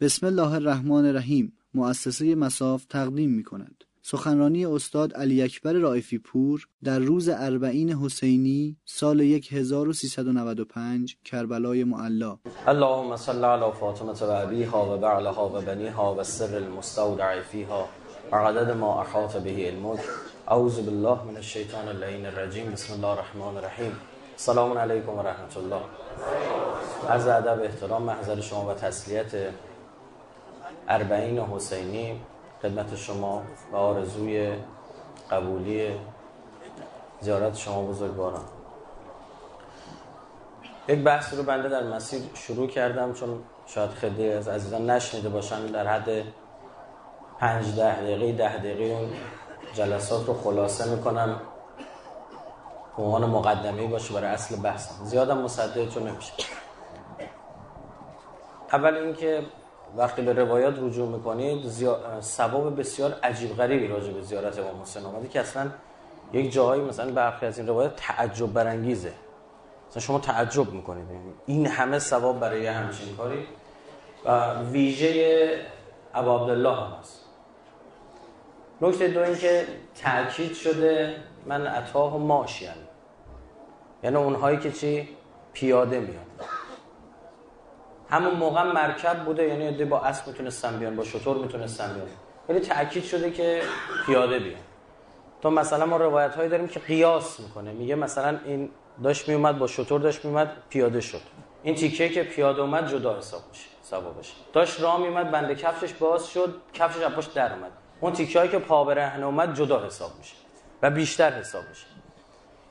بسم الله الرحمن الرحیم مؤسسه مساف تقدیم می کند. سخنرانی استاد علی اکبر رائفی پور در روز اربعین حسینی سال 1395 کربلای معلا. اللهم صل علی فاطمه و ابیها و بعلها و بنیها و سر المستودع فیها عدد ما احاط به علمك اعوذ بالله من الشیطان اللعین الرجیم. بسم الله الرحمن الرحیم. سلام علیکم و رحمت الله. از ادب احترام محضر شما و تسلیت اربعین حسینی خدمت شما و آرزوی قبولی زیارت شما بزرگواران. یک بحث رو بنده در مسیر شروع کردم چون شاید خیلی از عزیزان نشنیده باشن در حد پنج ده دقیقه ده دقیقه اون جلسات رو خلاصه می‌کنم. عنوان مقدمه باشه برای اصل بحث. زیادم مصدق چون نمیشه. اول اینکه وقتی به روایات رجوع می‌کنید ثواب بسیار عجیب غریبی راجع به زیارت امام حسین آمده که اصلا یک جاهایی مثلا برخی از این روایات تعجب برانگیزه. مثلا شما تعجب می‌کنید. این همه ثواب برای همچین کاری. و ویژه ابا عبدالله هم هست. نکته دو اینکه تاکید شده من اتاه ماشین یعنی اونهایی که چی؟ پیاده میاد. همون موقع مرکب بوده یعنی عده با اسب می‌تونستن بیان با شطور می‌تونستن بیان. ولی تاکید شده که پیاده بیان. تو مثلا ما روایت هایی داریم که قیاس می‌کنه. میگه مثلا این داشت میومد با شطور داشت میومد پیاده شد. این تیکه که پیاده اومد جدا حساب میشه ثوابش داشت راه میومد بنده کفشش باز شد کفشش از پشت در اومد. اون تیکه هایی که پا برهنه اومد جدا حساب میشه و بیشتر حساب میشه.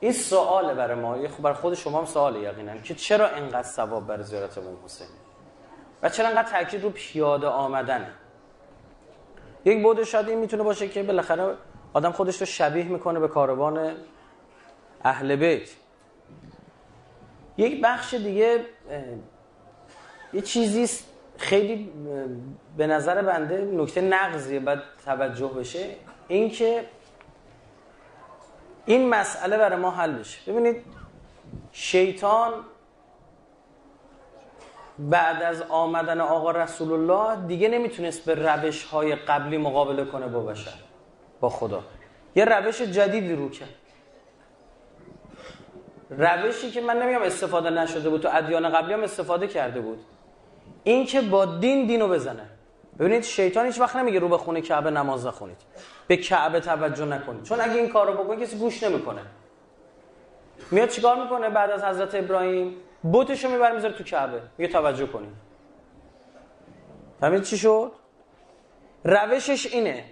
این سواله برای ما. خب برای خود شما هم سواله یقینا که چرا اینقدر ثواب برای زیارت امام حسین و چرا انقدر تاکید رو پیاده آمدن یک بود شاید این می‌تونه باشه که بالاخره آدم خودش رو شبیه می‌کنه به کاروان اهل بیت. یک بخش دیگه یه چیزی خیلی به نظر بنده نکته نقضیه باید توجه بشه اینکه این مسئله برای ما حل بشه. ببینید شیطان بعد از آمدن آقا رسول الله دیگه نمی‌تونست به روش های قبلی مقابله کنه با بشر با خدا. یه روش جدیدی رو کرد. روشی که من نمیگم استفاده نشده بود تو ادیان قبلی هم استفاده کرده بود. این که با دین دینو بزنه. ببینید شیطان هیچ وقت نمیگه رو به خونه کعبه نماز نخونید. به کعبه توجه نکنید. چون اگه این کارو بکنه کسی گوش نمی‌کنه. میاد چیکار می‌کنه بعد از حضرت ابراهیم؟ بوتشو می‌بره می‌ذاره تو کعبه. میگه توجه کنید فهمید چی شد؟ روشش اینه.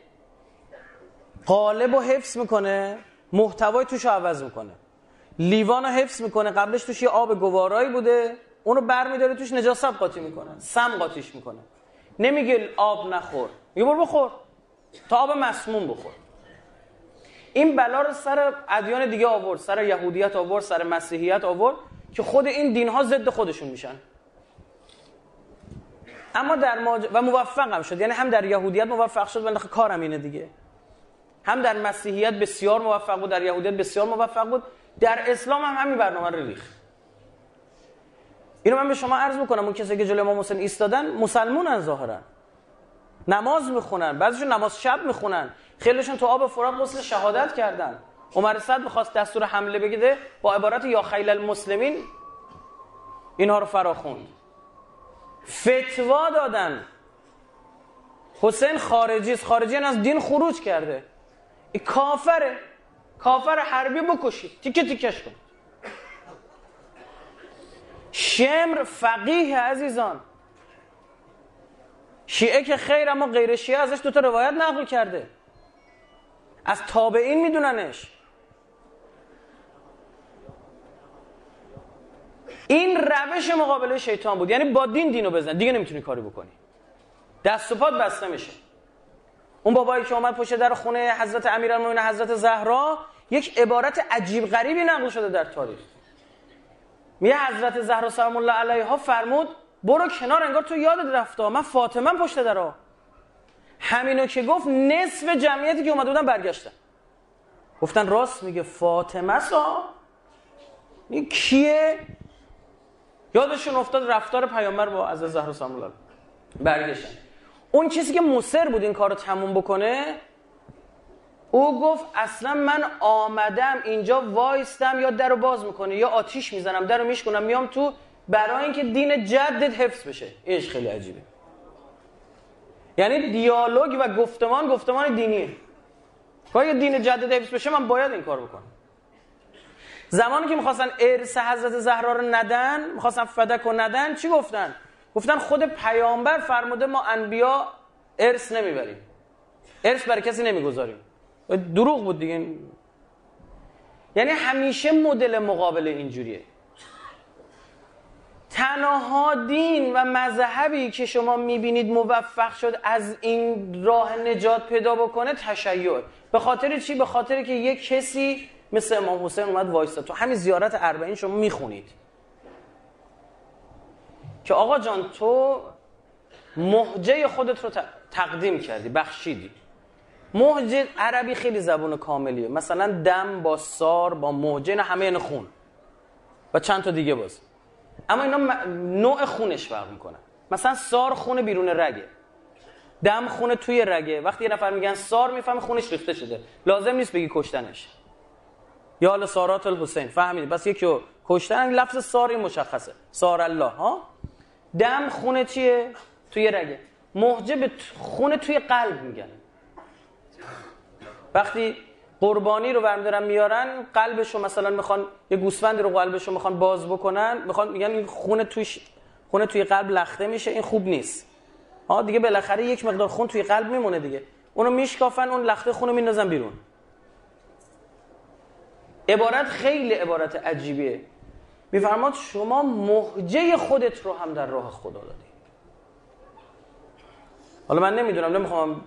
قالب رو حفظ می‌کنه محتوای توش عوض می‌کنه. لیوان رو حفظ می‌کنه. قبلش توش یه آب گوارایی بوده. اونو برمیداره توش نجاست قاطی می‌کنه. سم قاطیش می‌کنه. نمیگه آب نخور. میگه برو بخور. تا آب مسموم بخور. این بلا رو سر ادیان دیگه آورد. سر یهودیت آورد سر مسیحیت آورد. که خود این دین ها ضد خودشون میشن. اما در ماج... و موفق هم شد. یعنی هم در یهودیت موفق شد و کارم اینه دیگه. هم در مسیحیت بسیار موفق بود در یهودیت بسیار موفق بود. در اسلام هم همین برنامه رو ریخت. اینو من به شما عرض می‌کنم اون کسی که جلوی امام حسین ایستادن مسلمونن ظاهرا. نماز می‌خونن بعضیشون نماز شب می‌خونن. خیلیشون تو آب فرات غسل شهادت کردن. عمر صد می‌خواست دستور حمله بگیره با عبارت یا خیل المسلمین اینها رو فراخوند فتوا دادن. حسین خارجی است. خارجی از دین خروج کرده. این کافره. کافر حربی بکشید تیکه تیکش کن. شمر فقیه عزیزان. شیعه که خیر اما غیر شیعه ازش دوتا روایت نقل کرده. از تابعین میدوننش. این روش مقابله شیطان بود. یعنی با دین دینو بزن. دیگه نمی‌تونی کاری بکنی. دست و پات بسته میشه. اون بابایی که اومد پشت در خونه حضرت امیرالمومنین حضرت زهرا یک عبارت عجیب غریبی نقل شده در تاریخ. میگه حضرت زهرا سلام الله علیها فرمود برو کنار انگار تو یادت رفته. من فاطمه پشت درا. همینو که گفت نصف جمعیتی که اومده بودن برگشتن. گفتن راست میگه فاطمه سا. این کیه؟ یادشون افتاد رفتار پیامبر با از زهرا سلام الله برگشتن. اون کسی که مصر بود این کار رو تموم بکنه او گفت اصلا من آمدم اینجا وایستم یا در رو باز می‌کنه یا آتیش می‌زنم در رو میشکنم میام تو برای اینکه دین جدت حفظ بشه. اینش خیلی عجیبه. یعنی دیالوگ و گفتمان گفتمان دینیه. اگه دین جدت حفظ بشه من باید این کار بکنم. زمانی که می‌خواستن ارث حضرت زهرا رو ندن می‌خواستن فدک رو ندن چی گفتن؟ گفتن خود پیامبر فرموده ما انبیا ارث نمی‌بریم. ارث برای کسی نمی‌گذاریم. دروغ بود دیگه. یعنی همیشه مدل مقابل اینجوریه. تنها دین و مذهبی که شما می‌بینید موفق شد از این راه نجات پیدا بکنه تشیع. به خاطر چی؟ به خاطر که یک کسی مثل امام حسین اومد وایستا. تو همین زیارت اربعین شما می‌خونید. که آقا جان تو محجه خودت رو تقدیم کردی بخشیدی. محجه عربی خیلی زبون کاملیه. مثلا دم با سار با محجه همه این خون. و چند تا دیگه باز. اما اینا نوع خونش فرق می‌کنه. مثلا سار خون بیرون رگه. دم خونه توی رگه. وقتی یه نفر میگن سار می‌فهمه خونش ریخته شده. لازم نیست بگی کشتنش. یا حالا سارات الحسین فهمیدی؟ بس یکی کشتن لفظ ساری مشخصه. سار الله ها؟ دم خونه چیه؟ توی رگه. محجب خونه توی قلب میگن. وقتی قربانی رو برمیدارن میارن قلبشو مثلا می‌خوان یه گوسفندی رو قلبشو می‌خوان باز بکنن می‌خوان میگن این خون توی خونه توی قلب لخته میشه این خوب نیست. ها؟ دیگه بالاخره یک مقدار خون توی قلب میمونه دیگه. اونو میشکافن اون لخته خونو میندازن بیرون. عبارت خیلی عبارت عجیبیه. میفرماد شما محجه خودت رو هم در راه خدا دادی. حالا من نمی‌دونم نمی‌خوام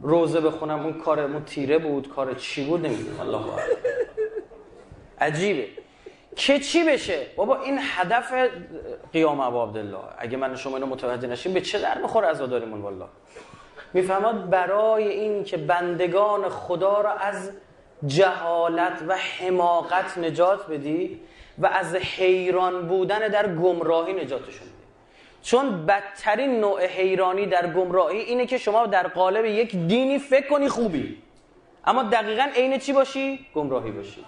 روزه بخونم اون کارمون تیره بود کار چی بود نمی‌دونم. الله عجیبه. که چی بشه؟ بابا این هدف قیام ابو عبدالله. اگه من شما اینو متوجه نشیم به چه در می‌خوره عزاداریمون والله. میفهماد برای این که بندگان خدا را از جهالت و حماقت نجات بدی و از حیران بودن در گمراهی نجاتشون بدی. چون بدترین نوع حیرانی در گمراهی اینه که شما در قالب یک دینی فکر کنی خوبی. اما دقیقا عین چی باشی؟ گمراهی باشی.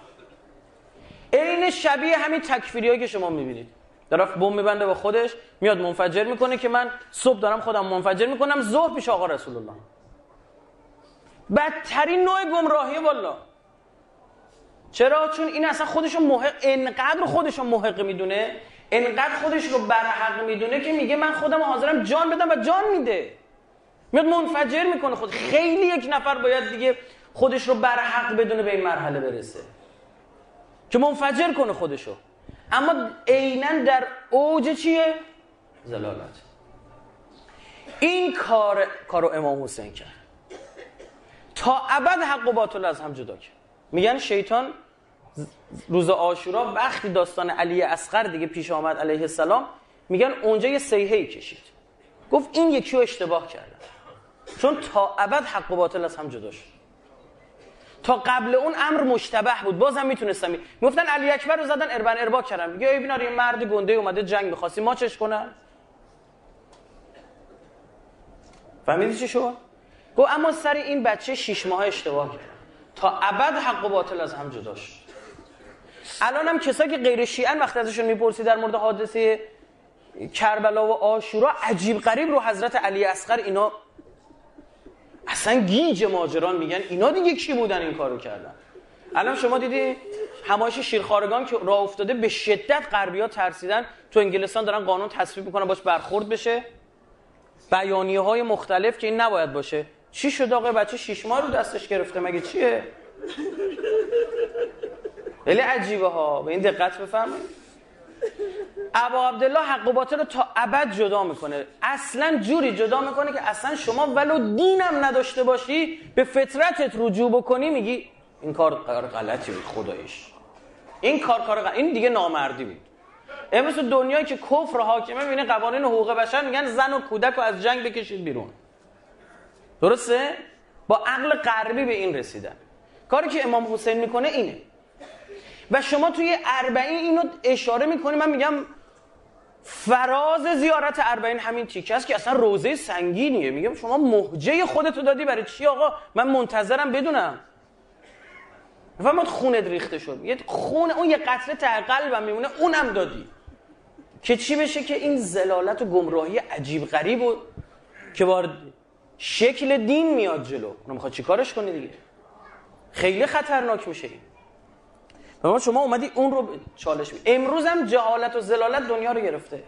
عین شبیه همین تکفیری که شما می‌بینید. طرف بم میبنده با خودش میاد منفجر می‌کنه که من صبح دارم خودم منفجر می‌کنم ظهر پیش آقا رسول الله. بدترین نوع گمراهی والا چرا؟ چون این اصلا خودشو محق انقدر خودشو محق می‌دونه انقدر خودش رو برحق می‌دونه که میگه من خودم حاضرم جان بدم و جان میده. میاد منفجر می‌کنه. خود خیلی یک نفر باید دیگه خودش رو برحق بدونه به این مرحله برسه. که منفجر کنه خودشو. اما عینا در اوج چیه؟ زلالت. این کار کارو امام حسین کرد. تا ابد حق و باطل از هم جدا کرد. میگن شیطان روز آشورا وقتی داستان علی اصغر دیگه پیش آمد علیه السلام میگن اونجا یه سیهی کشید. گفت این یکی رو اشتباه کردن چون تا ابد حق و باطل از هم جدا شد. تا قبل اون امر مشتبه بود. بازم می‌تونستم. می... می‌گفتن علی اکبر رو زدن اربن اربا کردن. میگه ای بینا یه مرد گنده اومده جنگ می‌خواستی ما چش کنن. فهمیدی چی شد؟ گفت اما سر این بچه شش ماه اشتباه کرد تا ابد حق و باطل از هم جدا شد. الان هم کسایی که غیر شیعن وقتی ازشون می‌پرسی در مورد حادثه کربلا و آشورا عجیب غریب رو حضرت علی اصغر اینا اصلا گیج ماجران میگن. اینا دیگه کی بودن این کارو کردن؟ الان شما دیدی همایش شیرخارگان که راه افتاده به شدت غربیا ترسیدن تو انگلستان دارن قانون تصویب می‌کنن باش برخورد بشه. بیانیه های مختلف که این نباید باشه. چی شد آقا بچه؟ شیش ماه رو دستش گرفته مگه چیه؟ خیلی عجیبه ها. به این دقت بفرمایید. ابا عبدالله حق و باطل رو تا ابد جدا می‌کنه. اصلا جوری جدا می‌کنه که اصلا شما ولو دینم نداشته باشی به فطرتت رجوع بکنی میگی این کار غلطی بود خدایش این کار کار غلط. این دیگه نامردی بود. امروز دنیایی که کفر حاکمه می‌بینه قوانین حقوق بشر میگن زن و کودک رو از جنگ بکشید بیرون. درسته؟ با عقل غربی به این رسیدن. کاری که امام حسین می‌کنه اینه. و شما توی اربعین اینو اشاره می‌کنی. من میگم فراز زیارت اربعین همین تیکه است که اصلا روزه سنگینیه. میگم شما محجه خودتو دادی برای چی آقا؟ من منتظرم بدونم. فهمت خونت ریخته شد. یه خون اون یه قطره ته قلبم میمونه اونم دادی. که چی بشه که این زلالت و گمراهی عجیب غریب و که بار شکل دین میاد جلو. اونو می‌خواد چیکارش کنی دیگه؟ خیلی خطرناک میشه این. شما اومدی اون رو چالش می امروز هم جهالت و زلالت دنیا رو گرفته.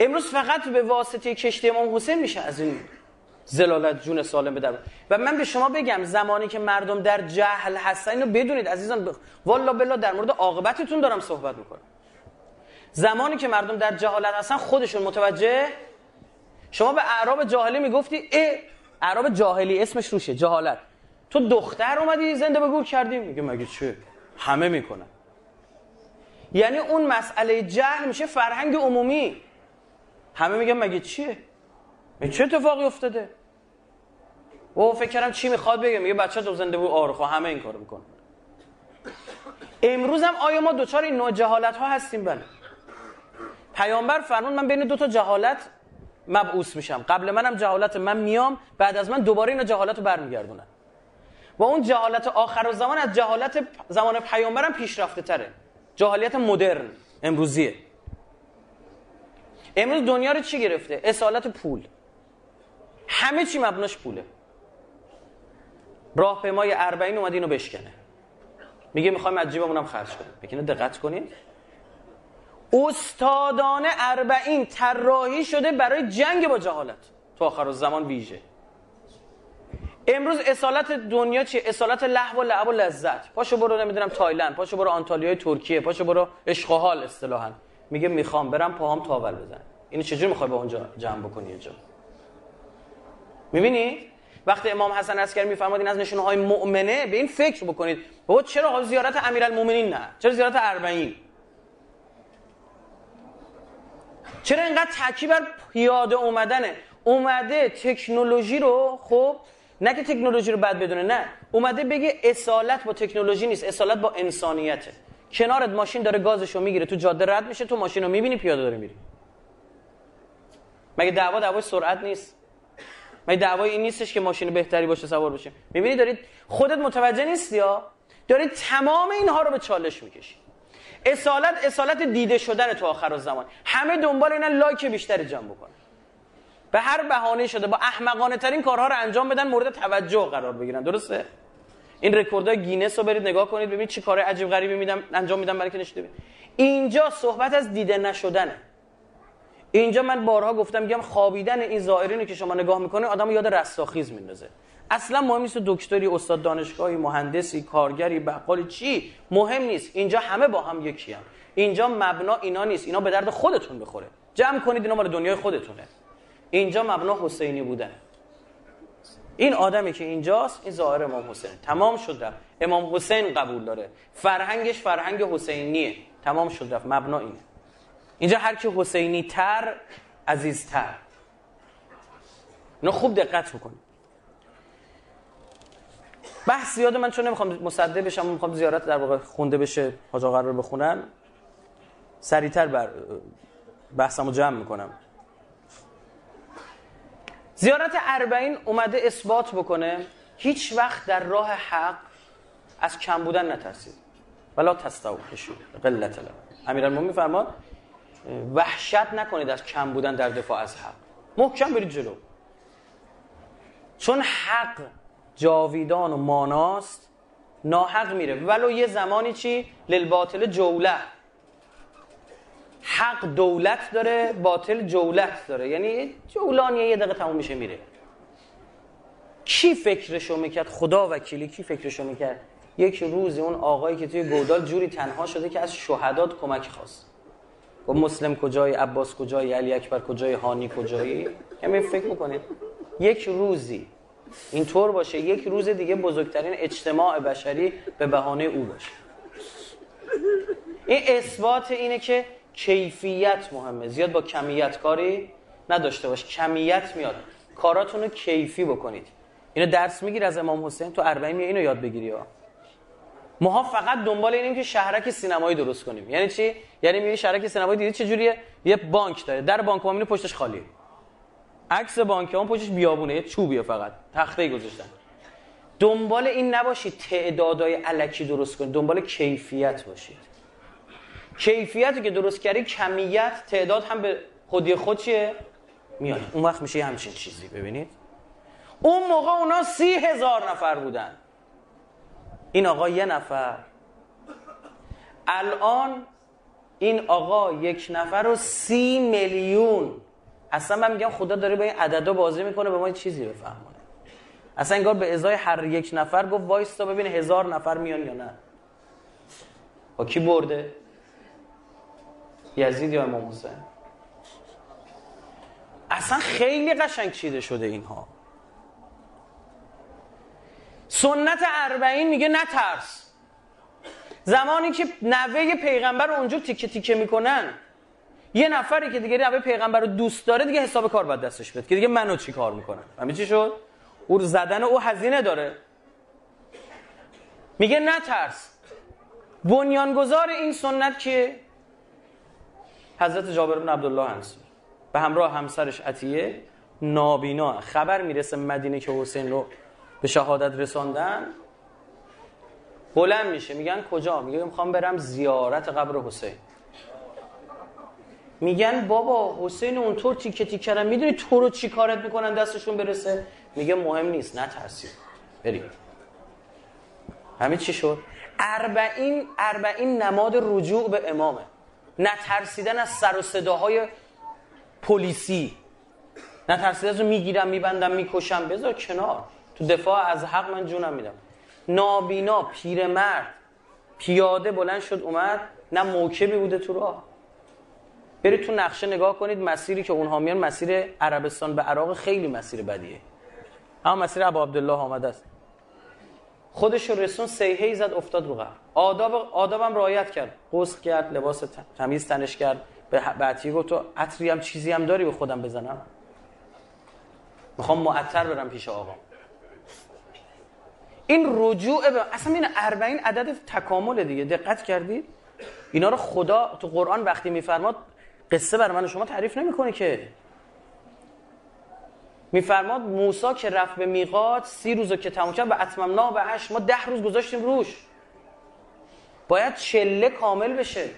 امروز فقط به واسطه کشتی امام حسین میشه از این زلالت جون سالم بدر و من به شما بگم زمانی که مردم در جهل هستن اینو بدونید عزیزان ب... والا بلا در مورد عاقبتتون دارم صحبت می‌کنم. زمانی که مردم در جهالت هستن خودشون متوجه؟ شما به اعراب جاهلی می‌گفتی ای اعراب جاهلی اسمش روشه جهالت. تو دختر اومدی زنده به گور کردی. میگه مگه چه همه می‌کنن. یعنی اون مسئله جهل میشه فرهنگ عمومی. همه میگن مگه چیه چه اتفاقی افتاده؟ و فکر کردم چی می‌خواد بگه. میگه بچه تو زنده بود آره همه این کارو می‌کنن. امروز هم آیا ما دوچار این نوع جهالت ها هستیم؟ بله. پیامبر فرمون من بین دو تا جهالت مبعوث میشم. قبل منم جهالت من میام بعد از من دوباره اینا جهالت رو برمیگردونن. و اون جهالت آخر و زمان از جهالت زمان پیامبرم پیشرفته تره. جهالت مدرن امروزیه. امروز دنیا رو چی گرفته؟ اصالت پول. همه چی مبناش پوله. راهپیمای اربعین اومد اینو بشکنه. میگه می‌خوایم از جیبمونم خرج کنیم. بکنه دقت کنید استادان اربعین طراحی شده برای جنگ با جهالت. تو آخر زمان ویژه. امروز اصالت دنیا چیه؟ اصالت لحو و لعب و لذت. پاشو برو نمی‌دونم تایلند پاشو برو آنتالیای ترکیه پاشو برو عشق حال اصطلاحا. میگه می‌خوام برم پاهام تاول بزن اینو چجوری می‌خوای به اونجا جمع بکنی اینجا می‌بینی؟ وقتی امام حسن عسکری میفرماد این از نشونه های مؤمنه به این فکر بکنید. بابا چرا زیارت امیرالمومنین نه؟ چرا زیارت اربعین؟ چرا اینقدر تاکید بر پیاده اومدنه؟ اومده تکنولوژی رو خب نه که تکنولوژی رو بد بدونه نه. اومده بگه اصالت با تکنولوژی نیست اصالت با انسانیته. کنارت ماشین داره گازشو می‌گیره تو جاده رد میشه تو ماشین رو می‌بینی پیاده داره میری. مگه دعوا دعوای سرعت نیست؟ مگه دعوای این نیستش که ماشین بهتری باشه سوار بشه؟ می‌بینی دارید خودت متوجه نیستی یا؟ دارید تمام اینها رو به چالش می‌کشی. اصالت اصالت دیده شدن تو آخر زمان همه دنبال اینن لایک بیشتری جمع بکنن. به هر بهانه شده با احمقانه ترین کارها رو انجام بدن مورد توجه قرار بگیرن. درسته؟ این رکوردهای گینس رو برید نگاه کنید ببینید چی کار عجیب غریبی مردم انجام میدن برای که نشده اینجا صحبت از دیده نشدنه. اینجا من بارها گفتم میگم خوابیدن این زائرین که شما نگاه می‌کنه آدم یاد رستاخیز میندازه. اصلا مهم نیست دکتری استاد دانشگاهی مهندسی کارگری بقالی چی. مهم نیست. اینجا همه با هم یکی هم. اینجا مبنا اینا نیست. اینا به درد خودتون بخوره. جمع کنید اینا مال دنیای خودتونه. اینجا مبنا حسینی بودن این آدمی که اینجاست این ظاهر امام حسین. تمام شد رفت. امام حسین قبول داره. فرهنگش فرهنگ حسینیه. تمام شد رفت. مبنا اینه. اینجا هر کی حسینی تر عزیزتر. اینو خوب دقت بکنید. بحث زیاد من چون نمی‌خوام مصدق بشم می‌خوام زیارت در واقع خونده بشه حاج آقا رو بخونن. سریعتر بر بحثمو جمع می‌کنم. زیارت اربعین اومده اثبات بکنه هیچ وقت در راه حق از کم بودن نترسید. ولا تستوحشو قلت امیرالمومنین فرماد وحشت نکنید از کم بودن در دفاع از حق. محکم برید جلو. چون حق جاویدان و ماناست ناحق میره. ولو یه زمانی چی؟ للباطل جوله حق دولت داره باطل جولت داره. یعنی جولانیه یه دقیقه تموم میشه میره. کی فکرشو می‌کرد؟ خدا وکیلی کی فکرشو می‌کرد؟ یک روزی اون آقایی که توی گودال جوری تنها شده که از شهدات کمک خواست. و مسلم کجای عباس کجای علی اکبر کجای هانی کجایی؟ همین فکر می‌کنید. یک روزی. اینطور باشه یک روز دیگه بزرگترین اجتماع بشری به بهانه او باشه. این اثبات اینه که کیفیت مهمه. زیاد با کمیت کاری نداشته باش. کمیت میاد. کاراتون رو کیفی بکنید. اینو درس میگیر از امام حسین تو اربعین اینو یاد بگیری ها. ماها فقط دنبال اینیم که شهرک سینمایی درست کنیم. یعنی چی؟ یعنی میگه شهرک سینمایی دیدی چه جوریه؟ یه بانک داره. در بانک ما پشتش خالیه عکس بانک اون پشتش بیابونه. یه چوبیه فقط. تخته گذاشتن. دنبال این نباشید تعدادای علکی درست کنید دنبال کیفیت باشید. کیفیتی که درست کردی کمیت تعداد هم به خودی خود چیه؟ میاد. اون وقت میشه همچین چیزی ببینید. اون موقع اونا سی هزار نفر بودن. این آقا یه نفر. الان این آقا یک نفر و سی میلیون. اصلا من میگم خدا داره با این عددا بازی می‌کنه به ما چیزی بفهمونه اصلا انگار به ازای هر یک نفر گفت وایستا ببین هزار نفر میان یا نه. با کی برده؟ یزید یا امام حسین؟ اصلا خیلی قشنگ چیده شده اینها. سنت اربعین میگه نترس. زمانی که نوه پیغمبر رو اونجا تیکه تیکه می‌کنن یه نفری که دیگه نوه پیغمبر رو دوست داره دیگه حساب کار باید دستش بده که دیگه منو چی کار می‌کنن؟ همین چی شد؟ او زدن او هزینه داره. میگه نترس. بنیانگذار این سنت که حضرت جابر بن عبدالله انصاری به همراه همسرش عطیه نابینا. خبر می‌رسه مدینه که حسین رو به شهادت رساندن. بلند میشه. میگن کجا؟ میگه می‌خوام برم زیارت قبر حسین. میگن بابا حسین اونطور تیکه تیکه می‌دونی تو رو چی کارت می‌کنن دستشون برسه؟ میگه مهم نیست نترسید بریم. همین چی شد؟ اربعین اربعین نماد رجوع به امامه. نترسیدن از سر و صداهای پلیسی. نترسیدن از رو می‌گیرم میبندم می‌کشم. بذار کنار. تو دفاع از حق من جونم میدم. نابینا پیرمرد. پیاده بلند شد اومد. نه موکبی بوده تو راه. برید تو نقشه نگاه کنید مسیری که اونها میان مسیر عربستان به عراق خیلی مسیر بدیه. اما مسیر ابو عبدالله آمده است. خودش رسون سیهی زد افتاد رو قبر آداب آدابم رعایت کرد. غسل کرد لباس تمیز تنش کرد. به بعدی گفت تو عطری هم چیزی هم داری به خودم بزنم؟ می‌خوام معطر برم پیش آقا. این رجوع به اصلا این 40 عدد تکامل دیگه. دقت کردید؟ اینا رو خدا تو قرآن وقتی میفرماد قصه بر من شما تعریف نمی‌کنه که. میفرماد موسی که رفت به میقات سی روزو که تموم کرد به اتممنا به هشت ما ده روز گذاشتیم روش. باید چله کامل بشه.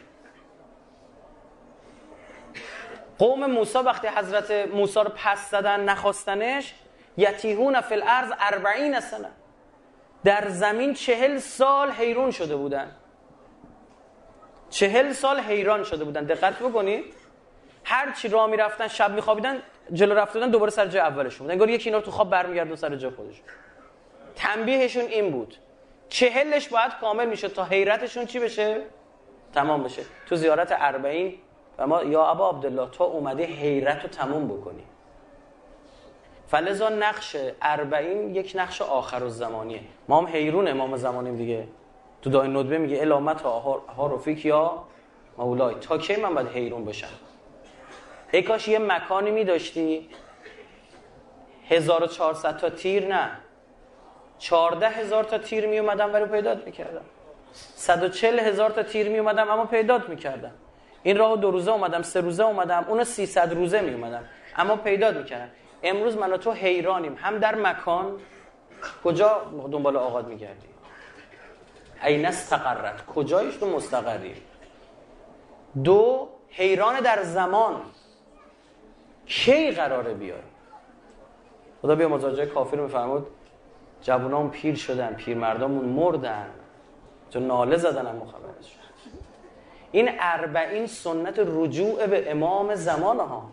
قوم موسی وقتی حضرت موسی رو پس زدن نخواستنش یتیهون فی الارض اربعین سنه. در زمین چهل سال حیرون شده بودن. چهل سال حیران شده بودن. دقت بکنید. هر چی راه می‌رفتن شب میخوابیدن جلو رفتن دوباره سر جای اولشون بود. انگار یکی اینا رو تو خواب برمیگردون سر جای خودشون. تنبیهشون این بود. چهلش باید کامل میشه تا حیرتشون چی بشه؟ تمام بشه. تو زیارت اربعین و ما یا ابا عبدالله تو اومده حیرت رو تموم بکنی. فلزا نقش اربعین یک نقش آخر زمانیه ما هم حیرون امام زمانیم دیگه. تو دای ندبه میگه الامت ها رفیق یا مولای تا کی من باید حیرون بشم؟ ای کاش یه مکانی می داشتی 1400 تا تیر نه. 14 هزار تا تیر می اومدم ولی پیدات می‌کردم. 140 هزار تا تیر می اومدم اما پیدات می‌کردم. این راهو دو روزه اومدم سه روزه اومدم اونو 300 روزه می اومدم اما پیدات می‌کردم. امروز من و تو حیرانیم. هم در مکان. کجا دنبال آقاد میگردی این استقرت کجایش تو مستقری؟ دو حیران در زمان. کی قراره بیای خدا بیا مزاجه کافی رو میفرمود جوانان پیر شدن پیر مردمون مردن. چون ناله زدن هم مخبرش این اربعین سنت رجوع به امام زمان ها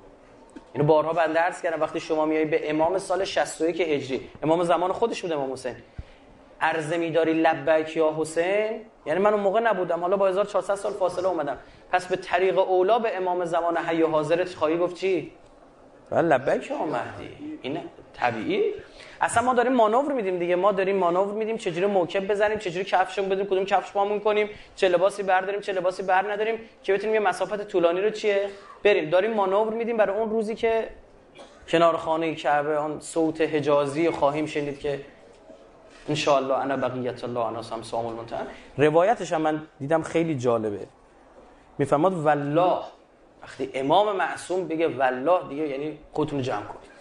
اینو بارها بنده درس کردم وقتی شما میای به امام سال 61 هجری امام زمان خودش بود امام حسین. عرضه میداری لبک یا حسین؟ یعنی من اون موقع نبودم حالا با 1400 سال فاصله اومدم. پس به طریق اولا به امام زمان حی حاضرت خواهی گفت چی؟ لبک یا مهدی این طبیعی. اصلا ما داریم مانور میدیم دیگه. ما داریم مانور میدیم. چجوری موکب بزنیم؟ چجوری کفشمون بدیم؟ کدوم کفش پامون کنیم؟ چه لباسی برداریم؟ چه لباسی بر نداریم؟ که بتونیم یه مسافت طولانی رو چیه؟ بریم. داریم مانور میدیم برای اون روزی که کنار خانه کعبه آن صوت حجازی خواهیم شنید که ان انا بقیت الله انا سام المنتهى روایتش هم من دیدم خیلی جالبه. می‌فهمد والله. وقتی امام معصوم بگه والله دیگه یعنی خودتون جمع کنید.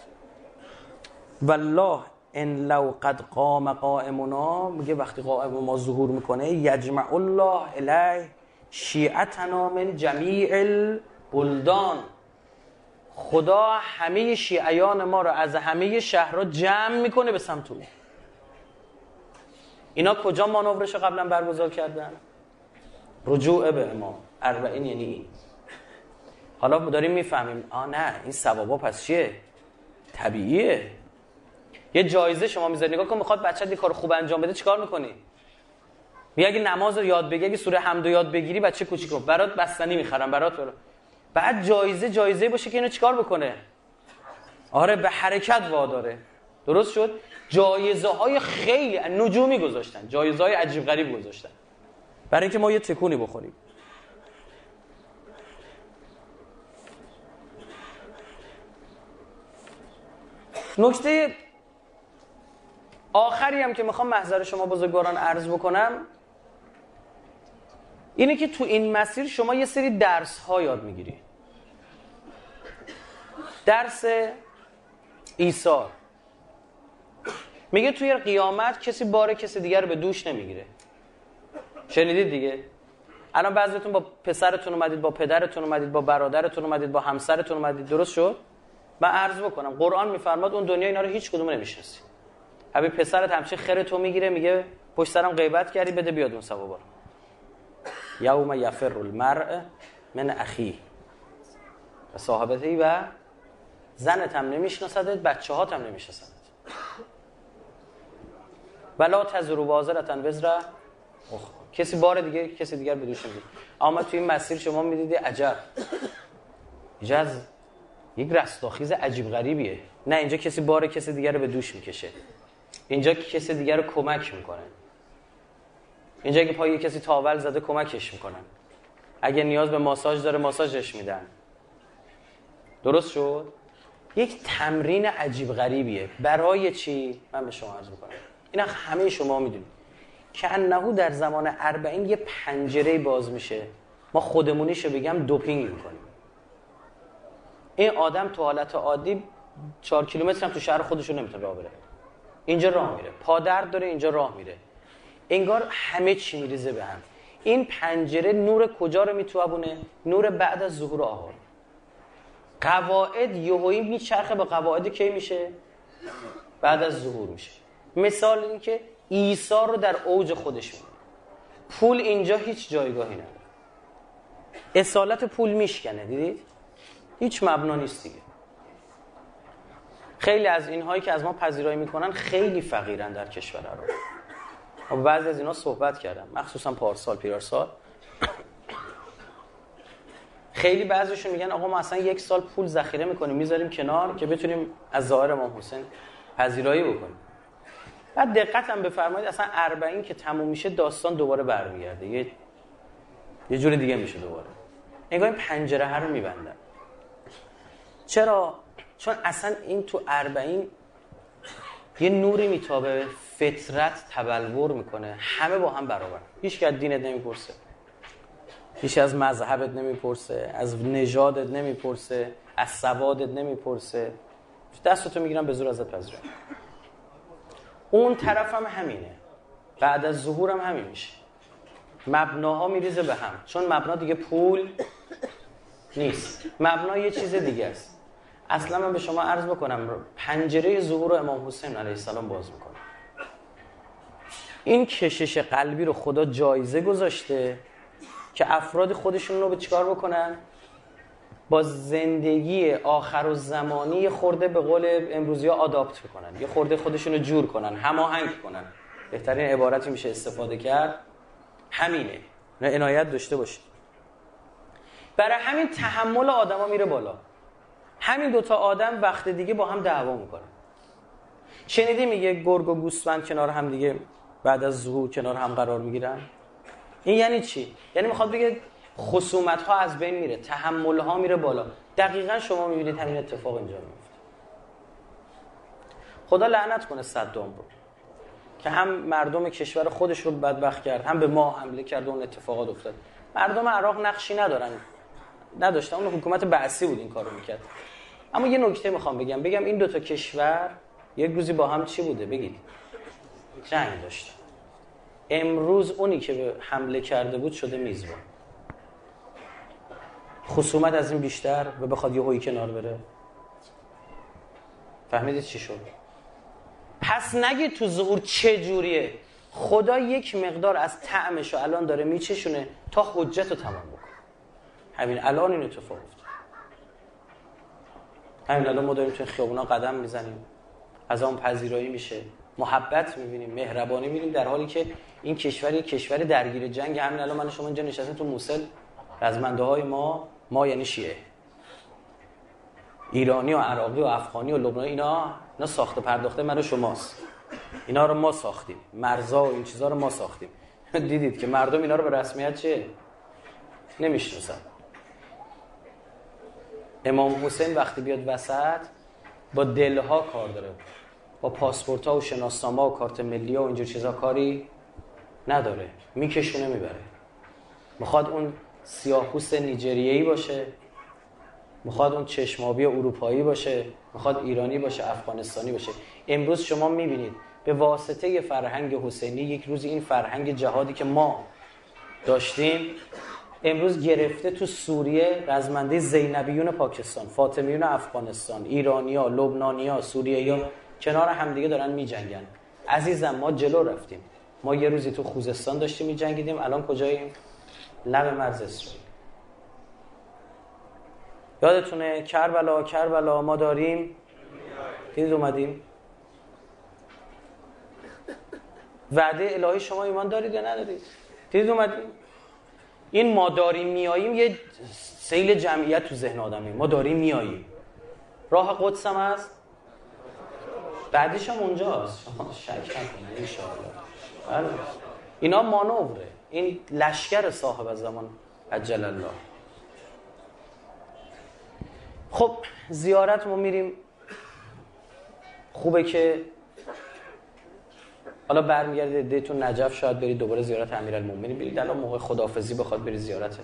والله ان لو قد قام قائمنا میگه وقتی قائم ما ظهور می‌کنه یجمع الله الیه شیعتنا من جمیع البلدان. خدا همه شیعیان ما رو از همه شهرها جمع می‌کنه به سمت او اینا کجا مانورش قبلا برگزار کردن؟ رجوع به امام. اربعین یعنی این. حالا داریم می‌فهمیم. آ نه این ثوابا پس چیه؟ طبیعیه. یه جایزه شما می‌ذاری. نگاه کن می‌خواد بچه کار خوب انجام بده چیکار می‌کنی؟ میگه اگه نماز رو یاد بگی اگه سوره حمد یاد بگیری بچه کوچیکو برات بستنی می‌خرم برات برات بعد جایزه جایزه باشه که اینو چیکار بکنه؟ آره به حرکت واداره. درست شد؟ جایزه های خیلی نجومی گذاشتن. جایزه های عجیب غریب گذاشتن. برای اینکه ما یه تکونی بخوریم. نکته آخری هم که می‌خوام محضر شما بزرگواران عرض بکنم اینه که تو این مسیر شما یه سری درس ها یاد می‌گیری. درس ایثار میگه توی قیامت کسی بار کسی دیگر رو به دوش نمی‌گیره. شنیدید دیگه؟ الان بعضیتون با پسرتون اومدید با پدرتون اومدید با برادرتون اومدید با همسرتون اومدید. درست شد؟ من عرض بکنم قرآن میفرماد اون دنیا اینا رو هیچ کدوم نمی‌شناسی ابی پسرت همچه خیر تو می‌گیره میگه پشت سرم غیبت کردی بده بیاد اون ثوابا یوم یفر المرء من اخی. و صاحبتی و زنت هم نمیشناسدت بچه هات هم نمیشناسدت. ولا تزرو بازرتن وزر کسی بار دیگه کسی دیگر به دوش اما تو این مسیر شما می‌دیدی عجب. جز یک رستاخیز عجیب غریبیه. نه اینجا کسی بار کسی دیگر رو به دوش می‌کشه. اینجا کسی دیگر رو کمک می‌کنه. اینجا که پای کسی تاول زده کمکش می‌کنن اگه نیاز به ماساژ داره ماساژش میدن. درست شد؟ یک تمرین عجیب غریبیه. برای چی؟ من به شما عرض می‌کنم. اینا همه شما می‌دونید. که انهو در زمان اربعین یه پنجره باز میشه. ما خودمونیشو بگم دوپینگ می‌کنیم. این آدم تو حالت عادی چهار کیلومتر هم تو شهر خودشون نمی‌تونه راه بره. اینجا راه میره. پادرد داره اینجا راه میره. انگار همه چی میریزه به هم. این پنجره نور کجا رو میتوابونه؟ نور بعد از ظهور آهار قواعد یهویی میچرخه به قواعد کی میشه؟ بعد از ظهور میشه. مثال این که عیسی رو در اوج خودش میده پول اینجا هیچ جایگاهی نداره. اصالت پول میشکنه دیدید؟ هیچ مبنا نیست دیگه. خیلی از اینهایی که از ما پذیرایی می‌کنن خیلی فقیرن در کشور رو بعضی از اینا صحبت کردم مخصوصا پارسال پیرارسال. خیلی بعضیشون میگن آقا ما اصلا یک سال پول ذخیره می‌کنیم می‌ذاریم کنار که بتونیم از ظاهر امام حسین پذیرایی بکنیم. بعد هم بفرمایید اصلا اربعین که تموم میشه داستان دوباره برمیگرده. یه یه جور دیگه میشه دوباره. انگار این پنجره ها رو میبندن. چرا؟ چون اصلا این تو اربعین یه نوری میتابه فطرت تبلور می‌کنه. همه با هم برابر. هیچ که دینت نمی‌پرسه. هیچ از مذهبت نمی‌پرسه از نژادت نمی‌پرسه از سوادت نمی‌پرسه. دستتو می‌گیرم به زور ازت پذیرم. اون طرف هم همینه. بعد از ظهور هم همین میشه. مبناها میریزه به هم. چون مبنا دیگه پول نیست. مبنا یه چیز دیگه است. اصلا من به شما عرض بکنم پنجره ظهور امام حسین علیه السلام باز می‌کنه. این کشش قلبی رو خدا جایزه گذاشته که افراد خودشون رو به چیکار بکنن؟ با زندگی آخر و زمانی خورده به قول امروزی ها آداپت بکنن. یه خورده خودشون رو جور کنن هماهنگ کنن. بهترین عبارتی میشه استفاده کرد. همینه. نه عنایت داشته باشید. برای همین تحمل آدما میره بالا. همین دوتا آدم وقت دیگه با هم دعوا می‌کنن. شنیدی میگه گرگ و گوسفند کنار هم دیگه بعد از ظهور کنار هم قرار می‌گیرن؟ این یعنی چی؟ یعنی می‌خواد بگه خصومت ها از بین میره تحمل ها میره بالا. دقیقا شما می‌بینید همین اتفاق اینجا میفته خدا لعنت کنه صدام رو. که هم مردم کشور خودش رو بدبخت کرد هم به ما حمله کرد و اون اتفاقات افتاد. مردم عراق نقشی ندارن. نداشتن. اون حکومت بعثی بود این کارو می‌کرد. اما یه نکته می‌خوام بگم. بگم این دوتا کشور یک روزی با هم چی بوده؟ بگید. جنگ داشت. امروز اونی که به حمله کرده بود شده میزبان. خصومت از این بیشتر و بخواد یه هایی کنار بره. فهمیدید چی شد؟ پس نگید تو ظهور چه جوریه؟ خدا یک مقدار از طعمش رو الان داره میچشونه تا حجت رو تمام بکن همین الان این اتفاق همین الان ما داریم توی خیابونا قدم می‌زنیم. از آن پذیرایی میشه. محبت می‌بینیم مهربانی می‌بینیم در حالی که این کشور یک کشور درگیر جنگ. همین الان من شما اینجا نشستیم تو موسل. رزمنده های ما ما یعنی شیعه. ایرانی و عراقی و افغانی و لبنانی اینا اینا ساخته پرداخته من و شماست. اینا رو ما ساختیم. مرزا و این چیزا رو ما ساختیم. دیدید که مردم اینا رو به رسمیت چه نمی‌شناسن. امام حسین وقتی بیاد وسط با دلها کار داره. با پاسپورت ها و شناسنامه و کارت ملی ها و اینجور چیزا کاری نداره. میکشونه می‌بره می‌خواد اون سیاهپوست نیجریه‌ای باشه. می‌خواد اون چشمابی اروپایی باشه. می‌خواد ایرانی باشه افغانستانی باشه. امروز شما می‌بینید به واسطه فرهنگ حسینی یک روز این فرهنگ جهادی که ما داشتیم امروز گرفته تو سوریه رزمنده زینبیون پاکستان فاطمیون افغانستان ایرانیا لبنانیا سوریه کنار همدیگه دارن میجنگن. عزیزم ما جلو رفتیم. ما یه روزی تو خوزستان داشتیم میجنگیدیم. الان کجاییم؟ لب مرز اسرائیل. یادتونه کربلا کربلا ما داریم. دیدید اومدیم. وعده الهی شما ایمان دارید یا ندارید؟ دیدید اومدیم. این ما داریم میاییم یه سیل جمعیت تو ذهن آدمه ما داریم میاییم. راه قدس هم هست؟ بعدیش هم اونجاست. شما شک نکنید انشاءالله. بله. اینا مانوره. این لشکر صاحب زمان عجل الله. خب زیارت ما میریم. خوبه که حالا برمیگردید دیتون نجف شاید برید دوباره زیارت امیرالمومنین. برید الان موقع خدافزی بخواد برید زیارته.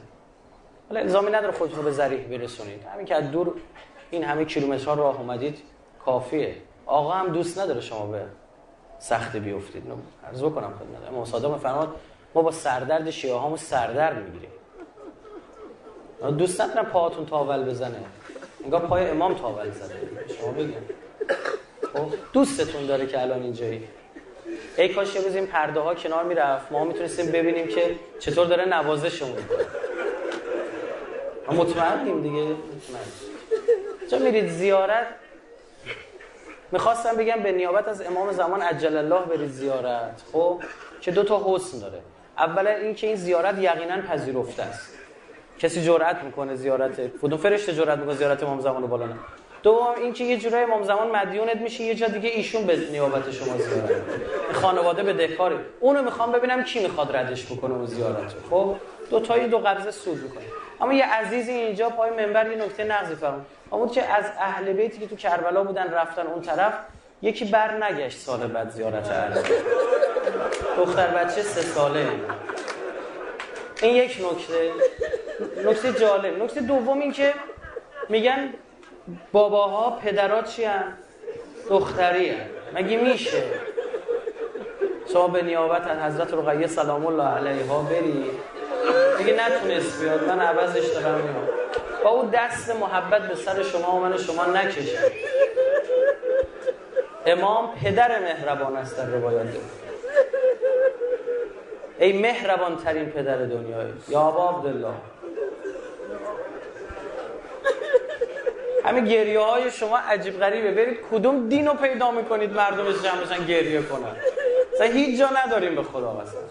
حالا الزامی نداره خودتون رو به ذریح برسونید. همین که از دور این همه کیلومترها راه اومدید کافیه. آقا هم دوست نداره شما به سخت بیفتید. عرض بکنم خدمت امام صادق فرمود ما با سردرد شیعه هامو سردرد می‌گیریم. دوست ندارم پاهاتون تاول بزنه. انگار پای امام تاول زده. شما بگیم خب دوستتون داره که الان اینجایی. ای کاش یه روز این پرده ها کنار می‌رفت. ما می‌تونستیم ببینیم که چطور داره نوازشمون می‌کنه. مطمئنیم دیگه. مطمئن. چون میرید زیارت؟ می‌خواستم بگم به نیابت از امام زمان عجل الله برید زیارت. خب؟ که دو تا حسن داره. اولا این که این زیارت یقینا پذیرفته است. کسی جرأت می‌کنه زیارت. کدوم فرشته جرأت می‌کنه زیارت امام زمان رو بالا نه؟ دوم اینکه یه جورای امام زمان مدیونت میشه یه جا دیگه ایشون به نیابت شما زیارت خانواده به دهکاری. اونو می‌خوام ببینم کی می‌خواد ردش بکنه اون زیارت. خب دو تایی دو قبضه سود می‌کنه. اما یه عزیزی اینجا پای منبر یه نکته نقضی فرمود اون که از اهل بیتی که تو کربلا بودن رفتن اون طرف یکی بر نگشت سال بعد زیارت اهل دختر بچه سه ساله. این یک نکته. نکته جالب. نکته دوم این که میگن باباها پدرات چی هم؟ دختری هم. مگه میشه؟ شما به نیابت حضرت رقیه سلام الله علیها بری دیگه نتونست بیاد؟ من عوضش دارم میام با اون دست محبت به سر شما و من شما نکشه. امام پدر مهربان است در روایات ای مهربان ترین پدر دنیای. یا ابا عبدالله. همین گریه های شما عجیب غریبه. برید کدوم دین رو پیدا می‌کنید مردمش جمع بشن گریه کنن. مثلا هیچ جا نداریم به خدا مثلا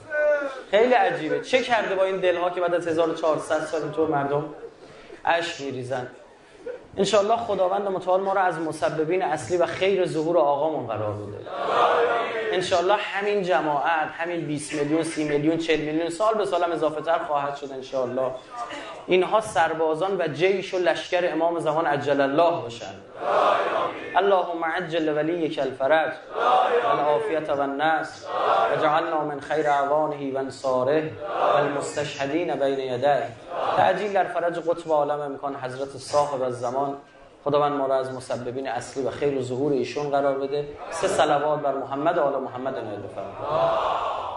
خیلی عجیبه. چه کرده با این دلها که بعد از 1400 سال تو مردم اشک میریزن؟ انشالله خداوند متعال ما رو از مسببین اصلی و خیر ظهور آقامون قرار بوده انشالله همین جماعت همین 20 میلیون 30 میلیون 40 میلیون سال به سالم اضافه تر خواهد شد انشالله اینها سربازان و جیش و لشکر امام زمان عجل الله باشن اللهم عجل وليك الفرج والعافیت و النصر وجعلنا من خیر اعوانه و انصاره و المستشهدین بین یده تعجیل در فرج قطب عالم امکان حضرت صاحب الزمان. خداوند ما را از مسببین اصلی و خیر و ظهور ایشون قرار بده. سه صلوات بر محمد و آل محمد نایل بفرمایید.